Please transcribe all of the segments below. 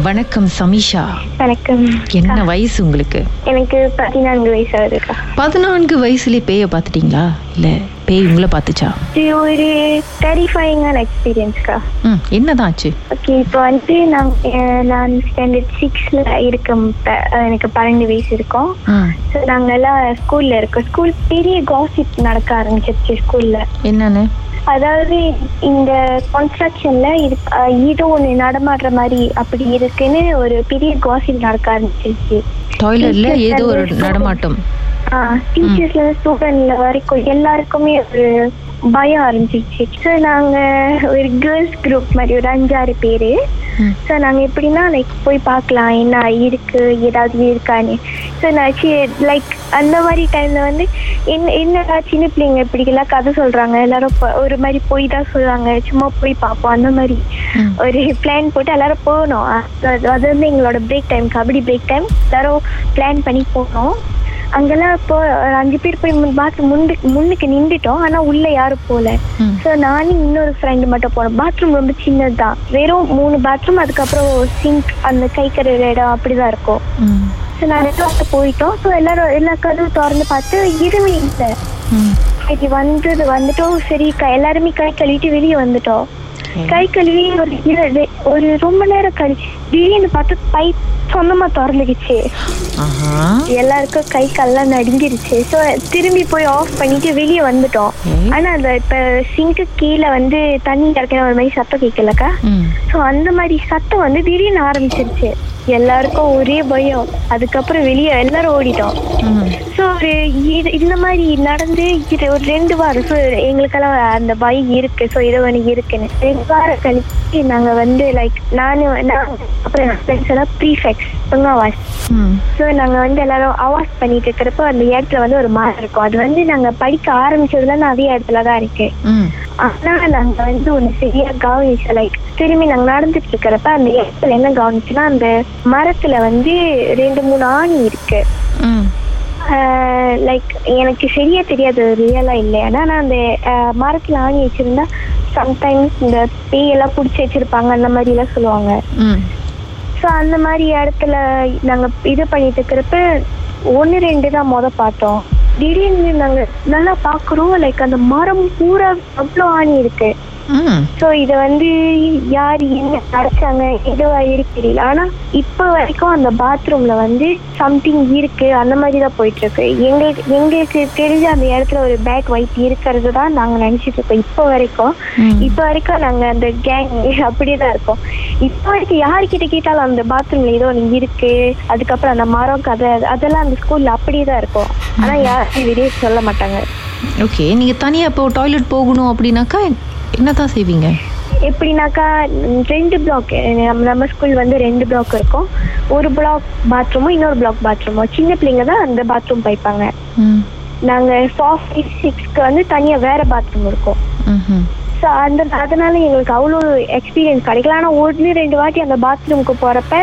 வணக்கம் சமிஷா. வணக்கம். என்ன வயசு உங்களுக்கு? எனக்கு பதினான்கு வயசு ஆகுதுக்கா பதினான்கு வயசுலயே பேய பார்த்துட்டீங்களா? இல்ல பேய் உங்களை பார்த்துச்சா? இது ஒரு டெரிஃபைங்கான எக்ஸ்பீரியன்ஸ்க்கா ம் என்னதான் ஆச்சு? ஓகே இப்போ வந்து நான் நான் ஸ்டாண்டர்ட் சிக்ஸில் இருக்கும் எனக்கு பன்னெண்டு வயசு இருக்கும். ஸோ நாங்கள் எல்லாம் ஸ்கூலில் இருக்கோம். ஸ்கூல் பெரிய காசிப் நடக்க ஆரம்பிச்சிருச்சு ஸ்கூலில் என்னன்னு? அதாவது இந்த கன்ஸ்ட்ரக்ஷன்ல இது ஏதோ ஒன்று நடமாடுற மாதிரி அப்படி இருக்குன்னு ஒரு பெரிய காசிப் நடக்க ஆரம்பிச்சிருச்சு. டாய்லெட்ல ஏதோ ஒரு நடமாட்டம். டீச்சர்ஸ்ல ஸ்டூடெண்ட்ல வரைக்கும் எல்லாருக்குமே ஒரு பயம் ஆரம்பிச்சிருச்சு ஸோ நாங்க ஒரு கேர்ள்ஸ் குரூப் மாதிரி ஒரு அஞ்சாறு பேரு. ஸோ நாங்க எப்படின்னா லைக் போய் பார்க்கலாம் என்ன இருக்கு ஏதாவது இருக்கான்னு. ஸோ நான் லைக் அந்த மாதிரி டைம்ல வந்து என்ன என்னடா சின்ன பிள்ளைங்க இப்படிலாம் கதை சொல்றாங்க எல்லாரும் ஒரு மாதிரி போய் தான் சொல்றாங்க சும்மா போய் பார்ப்போம் அந்த மாதிரி. ஒரு பிளான் போட்டு எல்லாரும் போனோம். அது அது வந்து எங்களோட break time kabaddi break time எல்லாரும் பிளான் பண்ணி போனோம். அங்கெல்லாம் இப்போ அஞ்சு பேர் போய் பாத்ரூம் முன்னுக்கு முன்னுக்கு நின்றுட்டோம். ஆனா உள்ள யாரும் போல. ஸோ நானும் இன்னொரு ஃப்ரெண்டு மட்டும் போனோம். பாத்ரூம் ரொம்ப சின்னது. தான் வெறும் மூணு பாத்ரூம் அதுக்கப்புறம் சிங்க் அந்த கை கழுவுற இடம் அப்படிதான் இருக்கும். ஸோ நாங்கள் போயிட்டோம். ஸோ எல்லாரும் எல்லா கதவு திறந்து பார்த்து எதுவுமே இல்லை. இது வந்தது வந்துட்டோம். சரி க- எல்லாருமே கை கழுவிட்டு வெளியே வந்துட்டோம். கை கழுவி ஒரு இரு- ஒரு ரொம்ப நேரம் கழிச்சு திடீர்னு பார்த்து பைப் சொந்தமா திறந்துக்குச்சு எல்லாருக்கும் கை கால்லாம் நடுங்கிருச்சு. ஸோ திரும்பி போய் ஆஃப் பண்ணிட்டு வெளியே வந்துட்டோம். ஆனா அந்த இப்ப சிங்க்கு கீழே வந்து தண்ணி இறக்கின ஒரு மாதிரி சத்தம் கேட்கலக்கா. ஸோ அந்த மாதிரி சத்தம் வந்து திடீர்னு ஆரம்பிச்சிருச்சு. எல்லாருக்கும் ஒரே பயம். அதுக்கப்புறம் வெளியே எல்லாரும் ஓடிட்டோம். ஸோ ஒரு இது இந்த மாதிரி நடந்து இது ஒரு ரெண்டு வாரம். ஸோ எங்களுக்கெல்லாம் அந்த பயம் இருக்கு. ஸோ இது ஒன்று இருக்குன்னு. ரெண்டு வாரம் கழிச்சு நாங்கள் வந்து லைக் நான் அப்புறம் ஃப்ரெண்ட்ஸ் எல்லாம் ப்ரீஃபெக்ட்ஸ் பொங்காவாஸ் ம். ஸோ நாங்கள் வந்து எல்லாரும் அவாஸ் பண்ணிட்டு இருக்கிறப்ப அந்த இடத்துல வந்து ஒரு மரம் இருக்கும். அது வந்து நாங்கள் படிக்க ஆரம்பிச்சதுல நான் அதே இடத்துல தான் இருக்கேன் ம். ஆனா நாங்க வந்து ஒண்ணு சரியா கவனிச்சோம் லைக் திரும்பி நாங்க நடந்துட்டு இருக்கிறப்ப அந்த இடத்துல என்ன கவனிச்சுன்னா அந்த மரத்துல வந்து ரெண்டு மூணு ஆணி இருக்கு. லைக் எனக்கு சரியா தெரியாது ரியலா இல்லையானா நான் அந்த மரத்துல ஆணி வச்சிருந்தா சம்டைம்ஸ் இந்த பேயெல்லாம் பிடிச்சி வச்சிருப்பாங்க அந்த மாதிரி எல்லாம் சொல்லுவாங்க. ஸோ அந்த மாதிரி இடத்துல நாங்க இது பண்ணிட்டு இருக்கிறப்ப ஒன்று ரெண்டு தான் முத பார்த்தோம். திடீர்னு நாங்க நல்லா பாக்குறோம் லைக் அந்த மரம் பூரா அவ்வளோ ஆணி இருக்கு. ஸோ இதை வந்து யார் என்ன அடைச்சாங்க எதுவா இருக்கு தெரியல. ஆனா இப்போ வரைக்கும் அந்த பாத்ரூம்ல வந்து சம்திங் இருக்கு அந்த மாதிரி தான் போயிட்டு இருக்கு எங்களுக்கு எங்களுக்கு தெரிஞ்ச அந்த இடத்துல ஒரு பேக் வைட் இருக்கிறது தான் நாங்க நினைச்சிட்டு இருக்கோம். இப்போ வரைக்கும். இப்போ வரைக்கும் நாங்க அந்த கேங் அப்படியே தான் இருக்கோம். இப்போ வரைக்கும் யார்கிட்ட கேட்டாலும் அந்த பாத்ரூம்ல ஏதோ ஒன்று இருக்கு அதுக்கப்புறம் அந்த மரம் கதை அதெல்லாம் அந்த ஸ்கூல்ல அப்படியே தான் இருக்கும். ஆனா யாரும் வெளியே சொல்ல மாட்டாங்க. ஓகே நீங்க தனியா இப்போ டாய்லெட் போகணும் அப்படின்னாக்கா என்னதான் செய்வீங்க? எப்படின்னாக்கா ம், ரெண்டு பிளாக் நம்ம நம்ம ஸ்கூல் வந்து ரெண்டு பிளாக் இருக்கும். ஒரு பிளாக் பாத்ரூமும் இன்னொரு பிளாக் பாத்ரூமும் சின்ன பிள்ளைங்க தான் அந்த பாத்ரூம் போய்ப்பாங்க ம். நாங்க ஃபோர் ஃபைவ் சிக்ஸ்க்கு வந்து தனியா வேற பாத்ரூம் இருக்கும். ஸோ அந்த அதனால எங்களுக்கு அவ்வளோ எக்ஸ்பீரியன்ஸ் கிடைக்கல. ஆனால் ஒன்று ரெண்டு வாட்டி அந்த பாத்ரூமுக்கு போகிறப்ப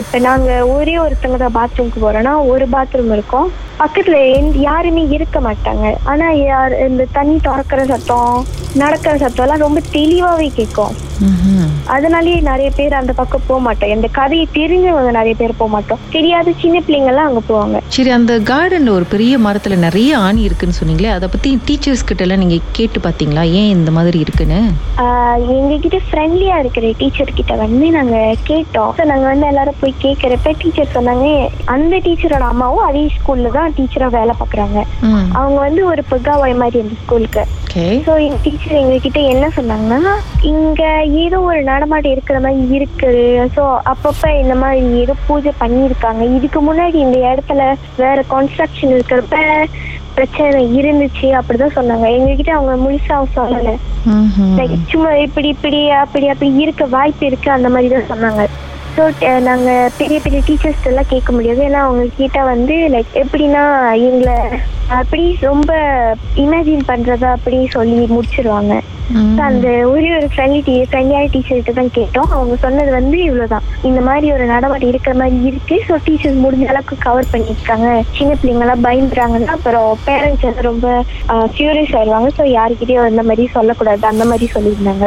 இப்போ நாங்கள் ஒரே ஒருத்தங்க தான் பாத்ரூமுக்கு போகிறோன்னா ஒரு பாத்ரூம் இருக்கும். பக்கத்தில் யாருமே இருக்க மாட்டாங்க. ஆனால் யார் இந்த தண்ணி திறக்கிற சத்தம் நடக்கிற சத்தம்லாம் ரொம்ப தெளிவாகவே கேட்கும். அதனாலேயே நிறைய பேர் அந்த பக்கம் போக மாட்டோம். இந்த கதையை தெரிஞ்சவங்க நிறைய பேர் போக மாட்டோம். தெரியாத சின்ன பிள்ளைங்கெல்லாம் அங்கே போவாங்க. சரி அந்த கார்டன்ல ஒரு பெரிய மரத்துல நிறைய ஆணி இருக்குன்னு சொன்னீங்களே அதை பத்தி டீச்சர்ஸ் கிட்ட எல்லாம் நீங்க கேட்டு பாத்தீங்களா ஏன் இந்த மாதிரி இருக்குன்னு? ஆஹ் எங்ககிட்ட ஃப்ரெண்ட்லியா இருக்கிற டீச்சர் கிட்ட வந்து நாங்க கேட்டோம். நாங்க வந்து எல்லாரும் போய் கேட்கறப்ப டீச்சர் சொன்னாங்க அந்த டீச்சரோட அம்மாவும் அதே ஸ்கூல்ல தான் டீச்சரா வேலை பார்க்குறாங்க. ம். அவங்க வந்து ஒரு புகாவாய் மாதிரி அந்த ஸ்கூலுக்கு ஓகே ஸோ எங்க டீச்சர் எங்ககிட்ட என்ன சொன்னாங்கன்னா இங்க ஏதோ ஒரு நடமாட்டம் இருக்கிற மாதிரி இருக்கு ஸோ அப்பப்ப இந்த மாதிரி ஏதோ பூஜை பண்ணியிருக்காங்க. இதுக்கு முன்னாடி இந்த இடத்துல வேற கன்ஸ்ட்ரக்ஷன் இருக்கிறப்ப பிரச்சனை இருந்துச்சு அப்படிதான் சொன்னாங்க. எங்ககிட்ட அவங்க முழுசா சொல்லலை. சும்மா இப்படி இப்படி அப்படி அப்படி இருக்க வாய்ப்பு இருக்கு அந்த மாதிரி தான் சொன்னாங்க. ஸோ நாங்க பெரிய பெரிய டீச்சர்ஸ் எல்லாம் கேட்க முடியாது. ஏன்னா அவங்க கிட்ட வந்து லைக் எப்படின்னா எங்களை அப்படி ரொம்ப இமேஜின் பண்றதா அப்படி சொல்லி முடிச்சிருவாங்க. அந்த ஒரே ஒரு ஃப்ரெண்ட்லி டீ ஃப்ரெண்ட்லியான டீச்சர்கிட்ட தான் கேட்டோம். அவங்க சொன்னது வந்து இவ்வளவுதான். இந்த மாதிரி ஒரு நடவடிக்கை இருக்கிற மாதிரி இருக்கு. ஸோ டீச்சர்ஸ் முடிஞ்ச அளவுக்கு கவர் பண்ணியிருக்காங்க. சின்ன பிள்ளைங்கெல்லாம் பயந்துறாங்கன்னா அப்புறம் பேரண்ட்ஸ் வந்து ரொம்ப ஃபியூரியஸ் ஆயிடுவாங்க. ஸோ யாருக்கிட்டயும் அந்த மாதிரி சொல்லக்கூடாது. அந்த மாதிரி சொல்லியிருந்தாங்க.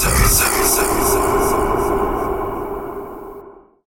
Sir.